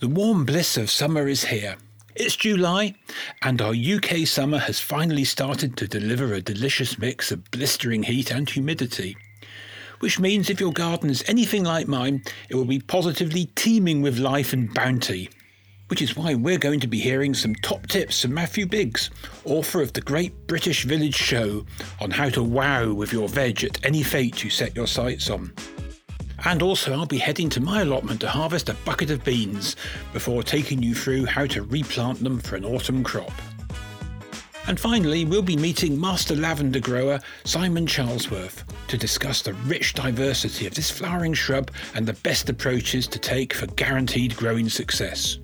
The warm bliss of summer is here. It's July, and our UK summer has finally started to deliver a delicious mix of blistering heat and humidity. Which means if your garden is anything like mine, it will be positively teeming with life and bounty. Which is why we're going to be hearing some top tips from Matthew Biggs, author of the Great British Village Show, on how to wow with your veg at any fete you set your sights on. And also, I'll be heading to my allotment to harvest a bucket of beans before taking you through how to replant them for an autumn crop. And finally, we'll be meeting master lavender grower Simon Charlesworth to discuss the rich diversity of this flowering shrub and the best approaches to take for guaranteed growing success.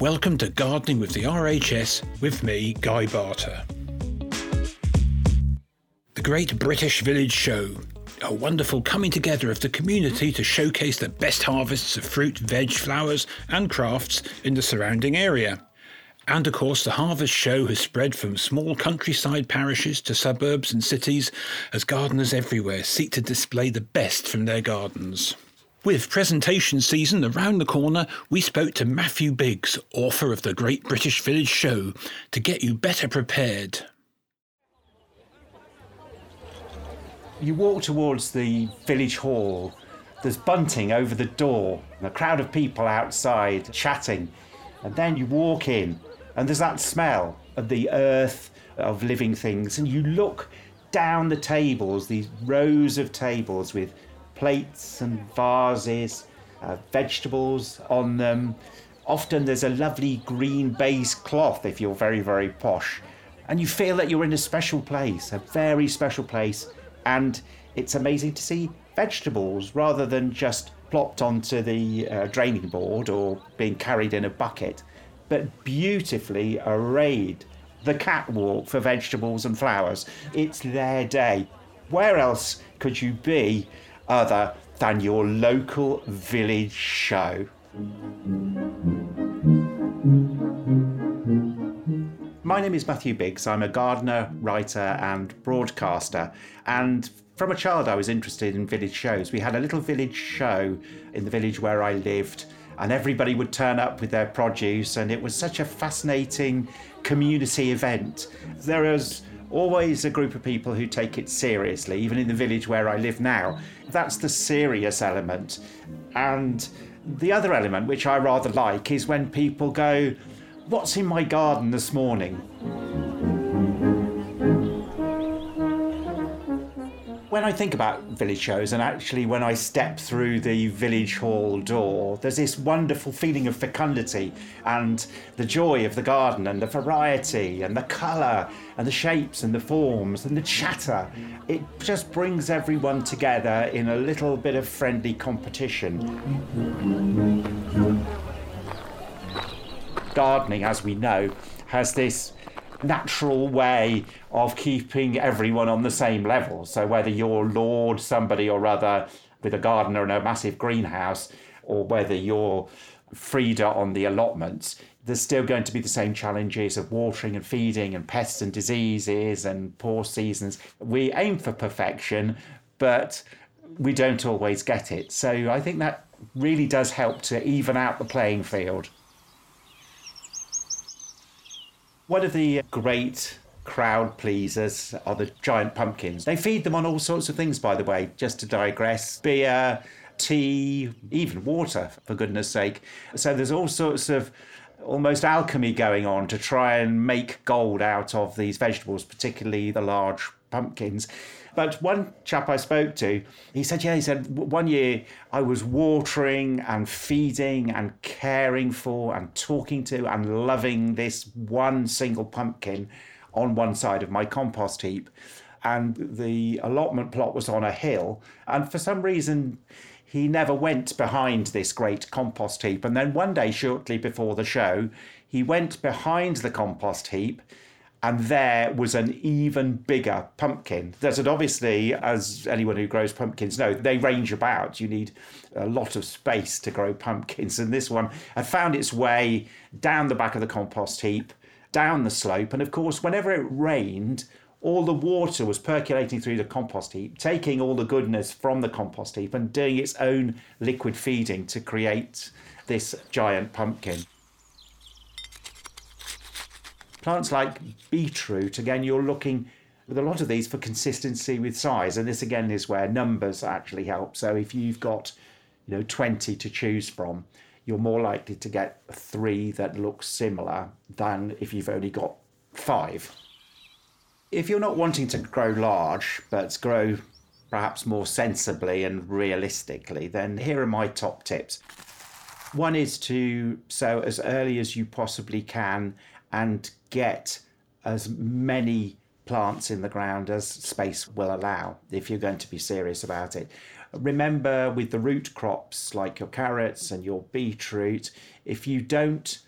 Welcome to Gardening with the RHS with me, Guy Barter. The Great British Village Show a wonderful coming together of the community to showcase the best harvests of fruit, veg, flowers, and crafts in the surrounding area. And of course, the harvest show has spread from small countryside parishes to suburbs and cities as gardeners everywhere seek to display the best from their gardens. With presentation season around the corner, we spoke to Matthew Biggs, author of the Great British Village Show, to get you better prepared. You walk towards the village hall. There's bunting over the door, and a crowd of people outside chatting. And then you walk in, and there's that smell of the earth, of living things. And you look down the tables, these rows of tables with plates and vases, uh, vegetables on them. Often there's a lovely green baize cloth if you're very, very posh. And you feel that you're in a special place, a very special place and it's amazing to see vegetables rather than just plopped onto the uh, draining board or being carried in a bucket, but beautifully arrayed. The catwalk for vegetables and flowers. It's their day. Where else could you be other than your local village show? My name is Matthew Biggs. I'm a gardener, writer, and broadcaster. And from a child, I was interested in village shows. We had a little village show in the village where I lived, and everybody would turn up with their produce, and it was such a fascinating community event. There is always a group of people who take it seriously, even in the village where I live now. That's the serious element. And the other element, which I rather like, is when people go, What's in my garden this morning? When I think about village shows, and actually when I step through the village hall door, there's this wonderful feeling of fecundity and the joy of the garden and the variety and the colour and the shapes and the forms and the chatter. It just brings everyone together in a little bit of friendly competition gardening, as we know, has this natural way of keeping everyone on the same level. So whether you're Lord somebody or other with a gardener and a massive greenhouse, or whether you're Frida on the allotments, there's still going to be the same challenges of watering and feeding and pests and diseases and poor seasons. We aim for perfection, but we don't always get it. So I think that really does help to even out the playing field. One of the great crowd pleasers are the giant pumpkins. They feed them on all sorts of things, by the way, just to digress beer, tea, even water, for goodness sake. So there's all sorts of almost alchemy going on to try and make gold out of these vegetables, particularly the large pumpkins. But one chap I spoke to, he said, yeah, he said, one year I was watering and feeding and caring for and talking to and loving this one single pumpkin on one side of my compost heap. And the allotment plot was on a hill. And for some reason, he never went behind this great compost heap. And then one day, shortly before the show, he went behind the compost heap and there was an even bigger pumpkin. There's an obviously, as anyone who grows pumpkins know, they range about. You need a lot of space to grow pumpkins, and this one had found its way down the back of the compost heap, down the slope, and of course, whenever it rained, all the water was percolating through the compost heap, taking all the goodness from the compost heap and doing its own liquid feeding to create this giant pumpkin. Plants like beetroot, again, you're looking with a lot of these for consistency with size, and this again is where numbers actually help. So if you've got, you know, 20 to choose from, you're more likely to get three that look similar than if you've only got five. If you're not wanting to grow large, but grow perhaps more sensibly and realistically, then here are my top tips. One is to sow as early as you possibly can and get as many plants in the ground as space will allow if you're going to be serious about it. Remember, with the root crops like your carrots and your beetroot, if you don't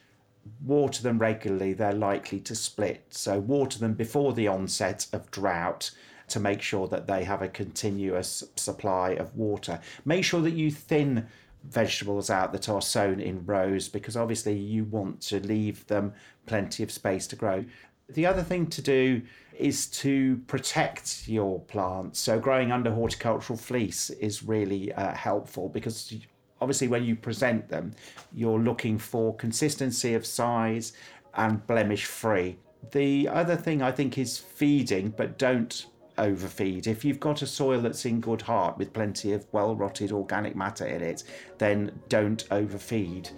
water them regularly, they're likely to split. So, water them before the onset of drought to make sure that they have a continuous supply of water. Make sure that you thin vegetables out that are sown in rows because obviously you want to leave them plenty of space to grow. The other thing to do is to protect your plants. So, growing under horticultural fleece is really uh, helpful because obviously, when you present them, you're looking for consistency of size and blemish free. The other thing I think is feeding, but don't overfeed. If you've got a soil that's in good heart with plenty of well rotted organic matter in it, then don't overfeed.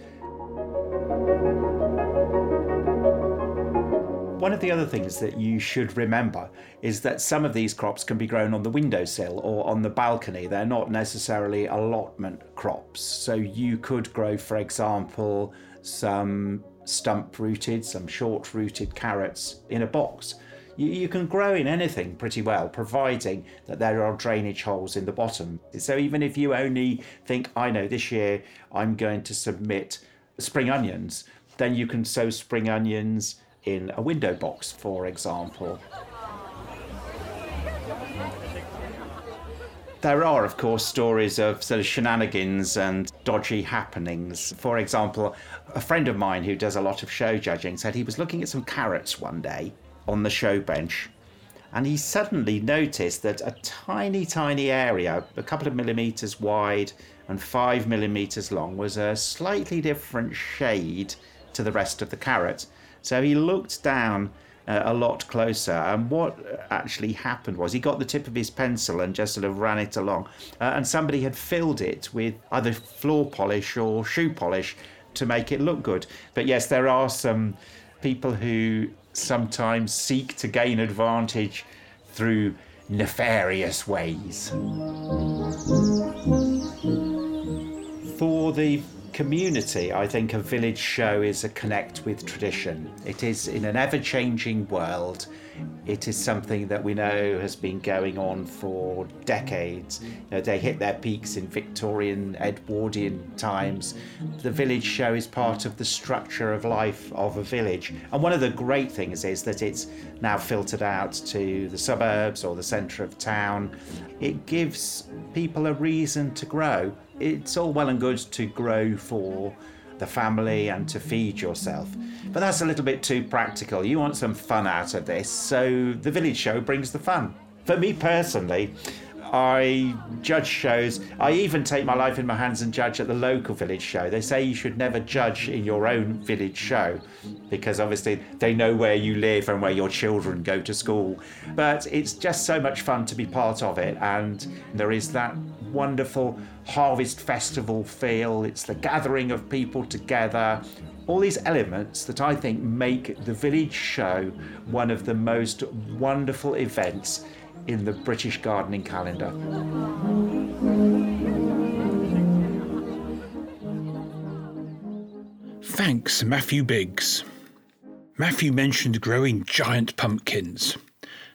One of the other things that you should remember is that some of these crops can be grown on the windowsill or on the balcony. They're not necessarily allotment crops. So you could grow, for example, some stump rooted, some short rooted carrots in a box you, you can grow in anything pretty well, providing that there are drainage holes in the bottom. So even if you only think, I know this year I'm going to submit spring onions, then you can sow spring onions in a window box, for example. There are, of course, stories of sort of shenanigans and dodgy happenings. For example, a friend of mine who does a lot of show judging said he was looking at some carrots one day on the show bench and he suddenly noticed that a tiny, tiny area, a couple of millimeters wide and five millimeters long, was a slightly different shade to the rest of the carrot. So he looked down uh, a lot closer, and what actually happened was he got the tip of his pencil and just sort of ran it along, uh, and somebody had filled it with either floor polish or shoe polish to make it look good. But yes, there are some people who sometimes seek to gain advantage through nefarious ways. For the community, I think a village show is a connect with tradition. It is in an ever changing world. It is something that we know has been going on for decades. You know, they hit their peaks in Victorian, Edwardian times. The village show is part of the structure of life of a village. And one of the great things is that it's now filtered out to the suburbs or the centre of town. It gives people a reason to grow it's all well and good to grow for the family and to feed yourself. But that's a little bit too practical. You want some fun out of this, so the village show brings the fun. For me personally, I judge shows. I even take my life in my hands and judge at the local village show. They say you should never judge in your own village show because obviously they know where you live and where your children go to school. But it's just so much fun to be part of it, and there is that wonderful harvest festival feel. It's the gathering of people together. All these elements that I think make the village show one of the most wonderful events in the British gardening calendar. Thanks, Matthew Biggs. Matthew mentioned growing giant pumpkins.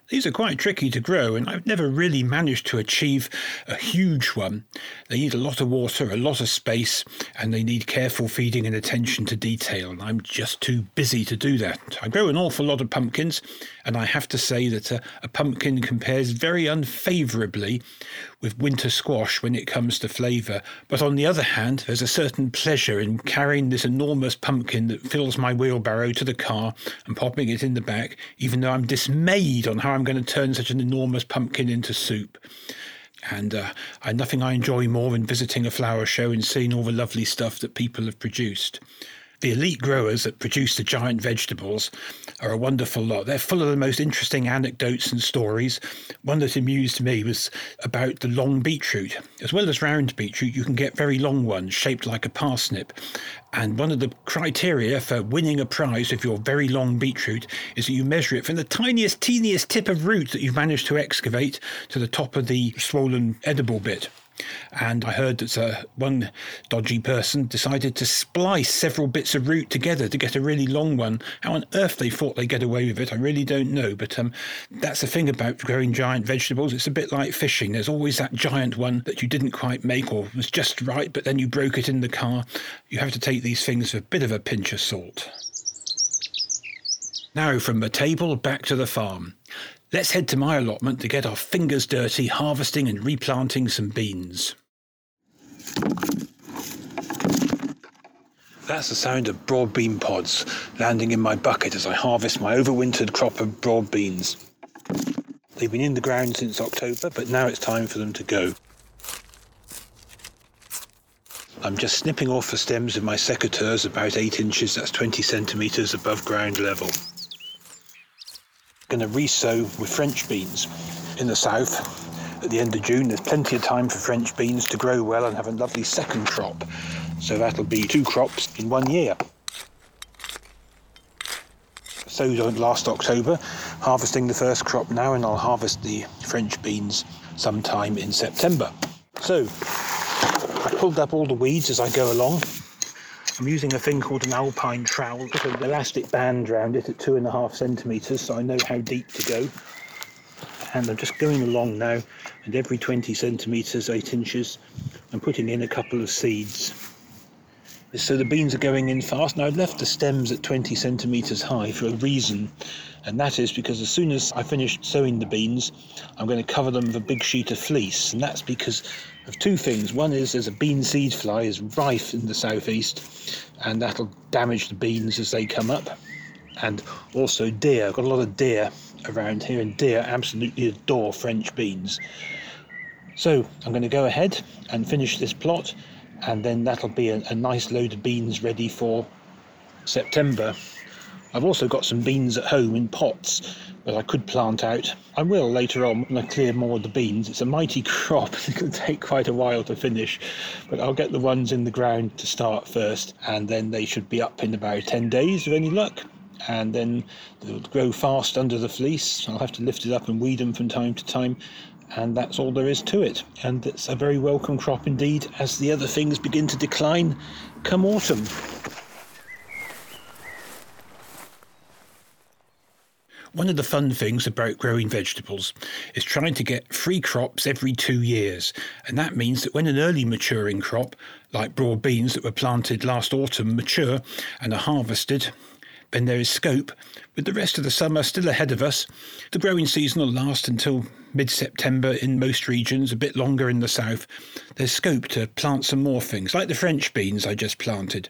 These are quite tricky to grow, and I've never really managed to achieve a huge one. They need a lot of water, a lot of space, and they need careful feeding and attention to detail, and I'm just too busy to do that. I grow an awful lot of pumpkins, and I have to say that a, a pumpkin compares very unfavourably with winter squash when it comes to flavour. But on the other hand, there's a certain pleasure in carrying this enormous pumpkin that fills my wheelbarrow to the car and popping it in the back, even though I'm dismayed on how I'm going to turn such an enormous pumpkin into soup. And uh, I, nothing I enjoy more than visiting a flower show and seeing all the lovely stuff that people have produced. The elite growers that produce the giant vegetables are a wonderful lot. They're full of the most interesting anecdotes and stories. One that amused me was about the long beetroot. As well as round beetroot, you can get very long ones shaped like a parsnip. And one of the criteria for winning a prize with your very long beetroot is that you measure it from the tiniest, teeniest tip of root that you've managed to excavate to the top of the swollen edible bit. And I heard that uh, one dodgy person decided to splice several bits of root together to get a really long one. How on earth they thought they'd get away with it, I really don't know. But um, that's the thing about growing giant vegetables. It's a bit like fishing. There's always that giant one that you didn't quite make or was just right, but then you broke it in the car. You have to take these things with a bit of a pinch of salt. Now, from the table back to the farm. Let's head to my allotment to get our fingers dirty harvesting and replanting some beans. That's the sound of broad bean pods landing in my bucket as I harvest my overwintered crop of broad beans. They've been in the ground since October, but now it's time for them to go. I'm just snipping off the stems of my secateurs about 8 inches, that's 20 centimetres above ground level going to resow with French beans in the south at the end of June. There's plenty of time for French beans to grow well and have a lovely second crop. So that'll be two crops in one year. So don't last October. Harvesting the first crop now, and I'll harvest the French beans sometime in September. So I pulled up all the weeds as I go along. I'm using a thing called an alpine trowel, with an elastic band around it at two and a half centimetres, so I know how deep to go. And I'm just going along now, and every 20 centimetres, 8 inches, I'm putting in a couple of seeds. So the beans are going in fast. Now I've left the stems at 20 centimetres high for a reason, and that is because as soon as I finish sowing the beans, I'm going to cover them with a big sheet of fleece, and that's because of two things. One is there's a bean seed fly is rife in the southeast, and that'll damage the beans as they come up. And also deer. I've got a lot of deer around here, and deer absolutely adore French beans. So I'm going to go ahead and finish this plot, and then that'll be a, a nice load of beans ready for September. I've also got some beans at home in pots that I could plant out. I will later on when I clear more of the beans. It's a mighty crop. It'll take quite a while to finish, but I'll get the ones in the ground to start first, and then they should be up in about 10 days with any luck. And then they'll grow fast under the fleece. I'll have to lift it up and weed them from time to time, and that's all there is to it. And it's a very welcome crop indeed as the other things begin to decline come autumn. One of the fun things about growing vegetables is trying to get free crops every two years. And that means that when an early maturing crop, like broad beans that were planted last autumn, mature and are harvested, then there is scope, with the rest of the summer still ahead of us. The growing season will last until mid September in most regions, a bit longer in the south. There's scope to plant some more things, like the French beans I just planted.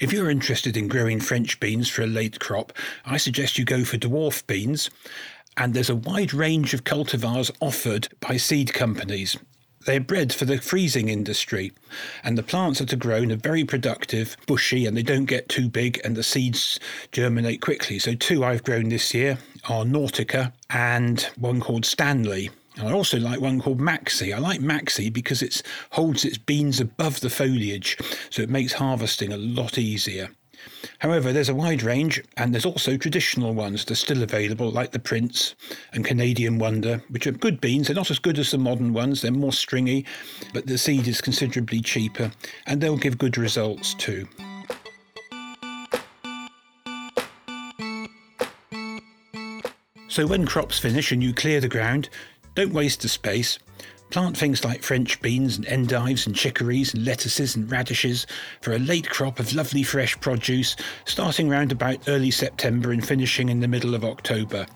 If you're interested in growing French beans for a late crop, I suggest you go for dwarf beans. and there's a wide range of cultivars offered by seed companies. They're bred for the freezing industry, and the plants that are grown are very productive, bushy, and they don't get too big, and the seeds germinate quickly. So, two I've grown this year are Nautica and one called Stanley. And I also like one called Maxi. I like Maxi because it holds its beans above the foliage, so it makes harvesting a lot easier. However, there's a wide range, and there's also traditional ones that are still available, like the Prince and Canadian Wonder, which are good beans. They're not as good as the modern ones, they're more stringy, but the seed is considerably cheaper, and they'll give good results too. So, when crops finish and you clear the ground, don't waste the space. Plant things like French beans and endives and chicories and lettuces and radishes for a late crop of lovely fresh produce, starting round about early September and finishing in the middle of October.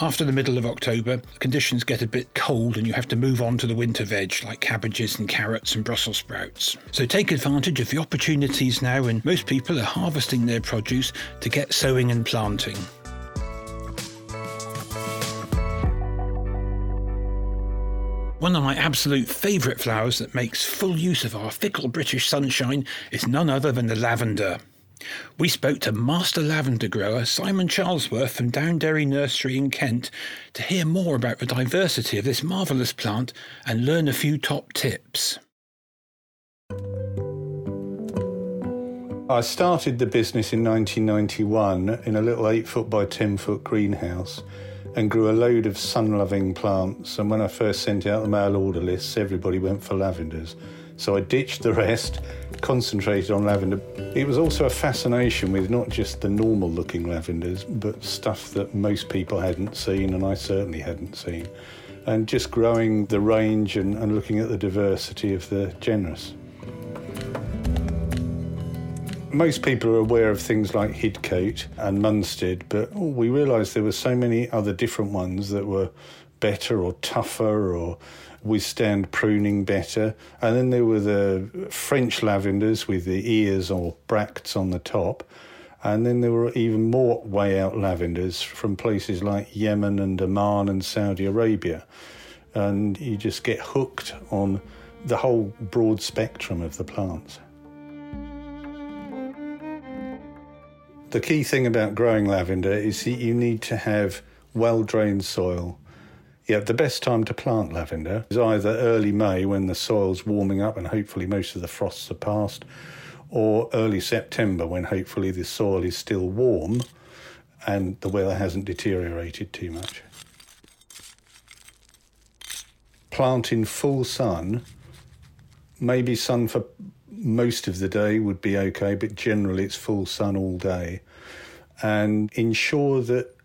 After the middle of October, conditions get a bit cold and you have to move on to the winter veg like cabbages and carrots and Brussels sprouts. So take advantage of the opportunities now, when most people are harvesting their produce to get sowing and planting. One of my absolute favourite flowers that makes full use of our fickle British sunshine is none other than the lavender. We spoke to master lavender grower Simon Charlesworth from Downderry Nursery in Kent to hear more about the diversity of this marvellous plant and learn a few top tips. I started the business in 1991 in a little 8 foot by 10 foot greenhouse and grew a load of sun loving plants. And when I first sent out the mail order lists, everybody went for lavenders. So I ditched the rest, concentrated on lavender. It was also a fascination with not just the normal looking lavenders, but stuff that most people hadn't seen, and I certainly hadn't seen. And just growing the range and, and looking at the diversity of the genus most people are aware of things like Hidcote and Munstead, but oh, we realised there were so many other different ones that were better or tougher or withstand pruning better. And then there were the French lavenders with the ears or bracts on the top. And then there were even more way out lavenders from places like Yemen and Oman and Saudi Arabia. And you just get hooked on the whole broad spectrum of the plants. The key thing about growing lavender is that you need to have well drained soil. Yeah, the best time to plant lavender is either early May when the soil's warming up and hopefully most of the frosts are past, or early September when hopefully the soil is still warm and the weather hasn't deteriorated too much. Plant in full sun, maybe sun for most of the day would be okay, but generally it's full sun all day. And ensure that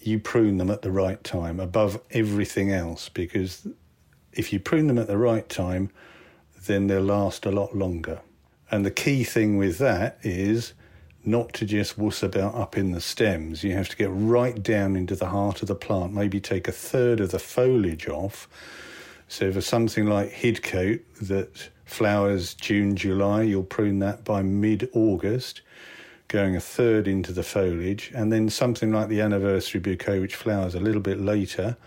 you prune them at the right time above everything else, because if you prune them at the right time, then they'll last a lot longer. And the key thing with that is not to just wuss about up in the stems. You have to get right down into the heart of the plant, maybe take a third of the foliage off. So for something like Hidcote that flowers June, July. You'll prune that by mid August, going a third into the foliage. And then something like the anniversary bouquet, which flowers a little bit later,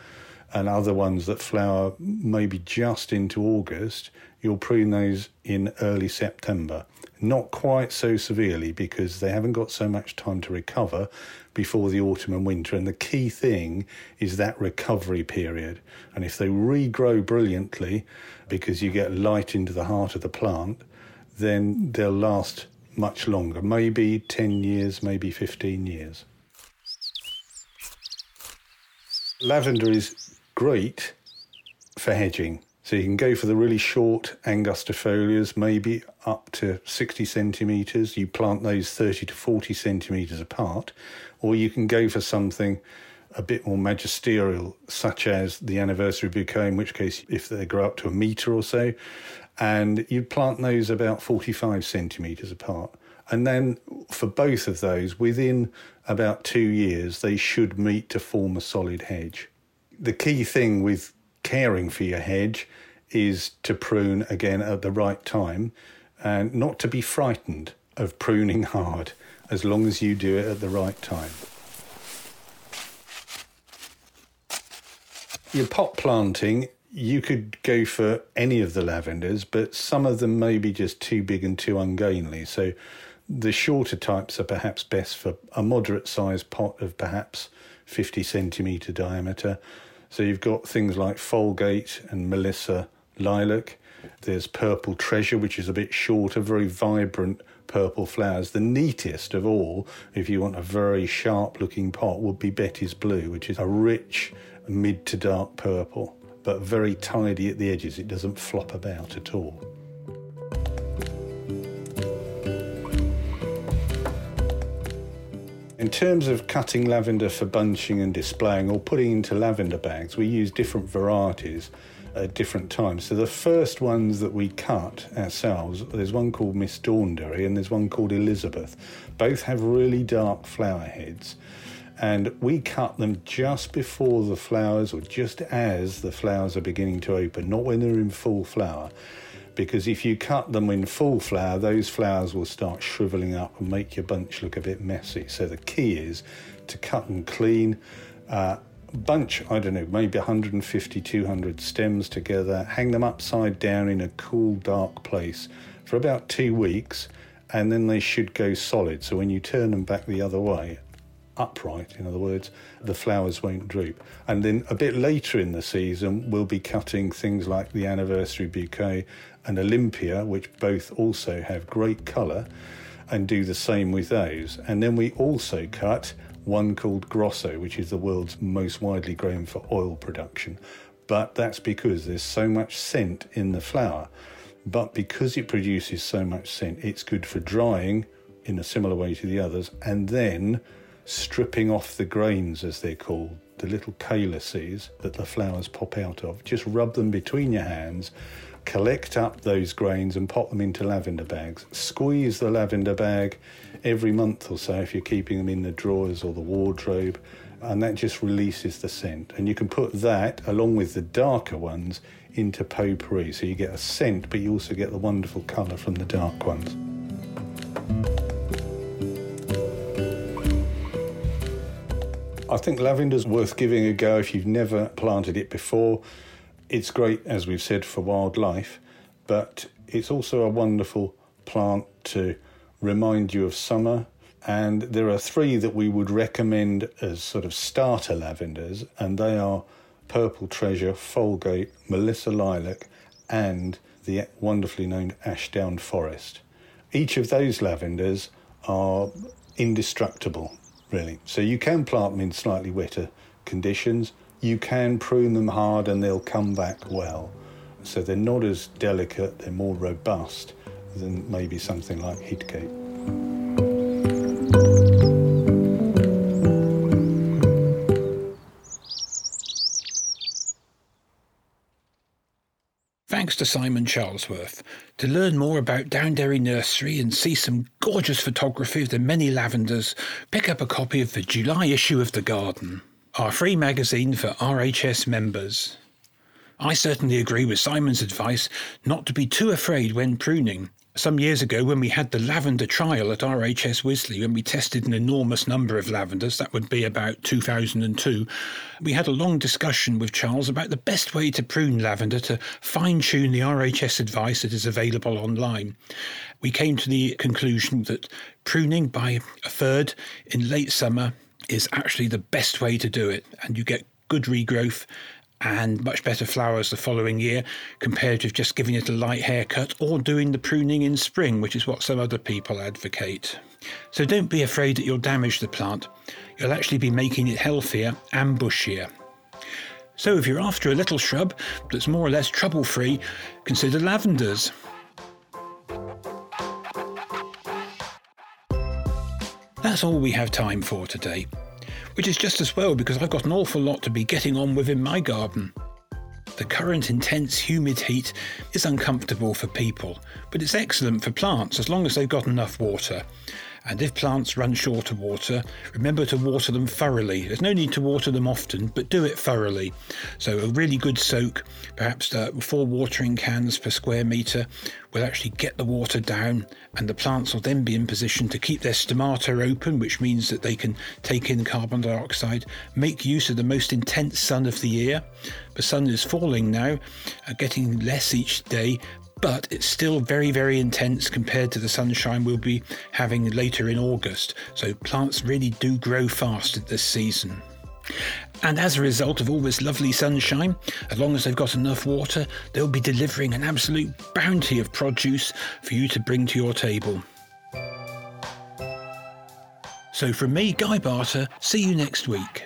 and other ones that flower maybe just into August, you'll prune those in early September. Not quite so severely because they haven't got so much time to recover before the autumn and winter. And the key thing is that recovery period. And if they regrow brilliantly because you get light into the heart of the plant, then they'll last much longer maybe 10 years, maybe 15 years. Lavender is great for hedging so you can go for the really short angustifolias, maybe up to 60 centimetres. You plant those 30 to 40 centimetres apart. Or you can go for something a bit more magisterial, such as the anniversary bouquet, in which case, if they grow up to a metre or so, and you plant those about 45 centimetres apart. And then for both of those, within about two years, they should meet to form a solid hedge. The key thing with caring for your hedge is to prune again at the right time and not to be frightened of pruning hard as long as you do it at the right time. Your pot planting, you could go for any of the lavenders, but some of them may be just too big and too ungainly. So the shorter types are perhaps best for a moderate sized pot of perhaps 50 centimetre diameter. So you've got things like Folgate and Melissa lilac. There's Purple Treasure, which is a bit shorter, very vibrant purple flowers. The neatest of all, if you want a very sharp looking pot, would be Betty's Blue, which is a rich mid to dark purple, but very tidy at the edges. It doesn't flop about at all. In terms of cutting lavender for bunching and displaying or putting into lavender bags, we use different varieties at different times. So the first ones that we cut ourselves, there's one called Miss Dawnderry and there's one called Elizabeth. Both have really dark flower heads. And we cut them just before the flowers or just as the flowers are beginning to open, not when they're in full flower because if you cut them in full flower, those flowers will start shriveling up and make your bunch look a bit messy. So the key is to cut them clean. Uh, bunch, I don't know, maybe 150, 200 stems together, hang them upside down in a cool, dark place for about two weeks, and then they should go solid. So when you turn them back the other way, upright, in other words, the flowers won't droop. And then a bit later in the season, we'll be cutting things like the anniversary bouquet and Olympia, which both also have great colour, and do the same with those. And then we also cut one called Grosso, which is the world's most widely grown for oil production. But that's because there's so much scent in the flower. But because it produces so much scent, it's good for drying in a similar way to the others, and then stripping off the grains, as they're called, the little calyces that the flowers pop out of. Just rub them between your hands collect up those grains and pop them into lavender bags. Squeeze the lavender bag every month or so if you're keeping them in the drawers or the wardrobe, and that just releases the scent. And you can put that along with the darker ones into potpourri, so you get a scent, but you also get the wonderful colour from the dark ones. I think lavender's worth giving a go if you've never planted it before. It's great, as we've said, for wildlife, but it's also a wonderful plant to remind you of summer. And there are three that we would recommend as sort of starter lavenders, and they are Purple Treasure, Folgate, Melissa Lilac, and the wonderfully named Ashdown Forest. Each of those lavenders are indestructible, really. So you can plant them in slightly wetter conditions, you can prune them hard and they'll come back well. So they're not as delicate, they're more robust than maybe something like Heathgate. Thanks to Simon Charlesworth. To learn more about Downderry Nursery and see some gorgeous photography of the many lavenders, pick up a copy of the July issue of The Garden our free magazine for RHS members. I certainly agree with Simon's advice not to be too afraid when pruning. Some years ago, when we had the lavender trial at RHS Wisley, when we tested an enormous number of lavenders, that would be about 2002, we had a long discussion with Charles about the best way to prune lavender to fine tune the RHS advice that is available online. We came to the conclusion that pruning by a third in late summer is actually the best way to do it, and you get good regrowth and much better flowers the following year compared to just giving it a light haircut or doing the pruning in spring, which is what some other people advocate. So don't be afraid that you'll damage the plant. You'll actually be making it healthier and bushier. So if you're after a little shrub that's more or less trouble free, consider lavenders. That's all we have time for today, which is just as well because I've got an awful lot to be getting on with in my garden. The current intense humid heat is uncomfortable for people, but it's excellent for plants as long as they've got enough water. And if plants run short of water, remember to water them thoroughly. There's no need to water them often, but do it thoroughly. So, a really good soak, perhaps uh, four watering cans per square metre, will actually get the water down, and the plants will then be in position to keep their stomata open, which means that they can take in carbon dioxide, make use of the most intense sun of the year. The sun is falling now, uh, getting less each day, but it's still very, very intense compared to the sunshine we'll be having later in August. So plants really do grow fast at this season. And as a result of all this lovely sunshine, as long as they've got enough water, they'll be delivering an absolute bounty of produce for you to bring to your table. So from me, Guy Barter, see you next week.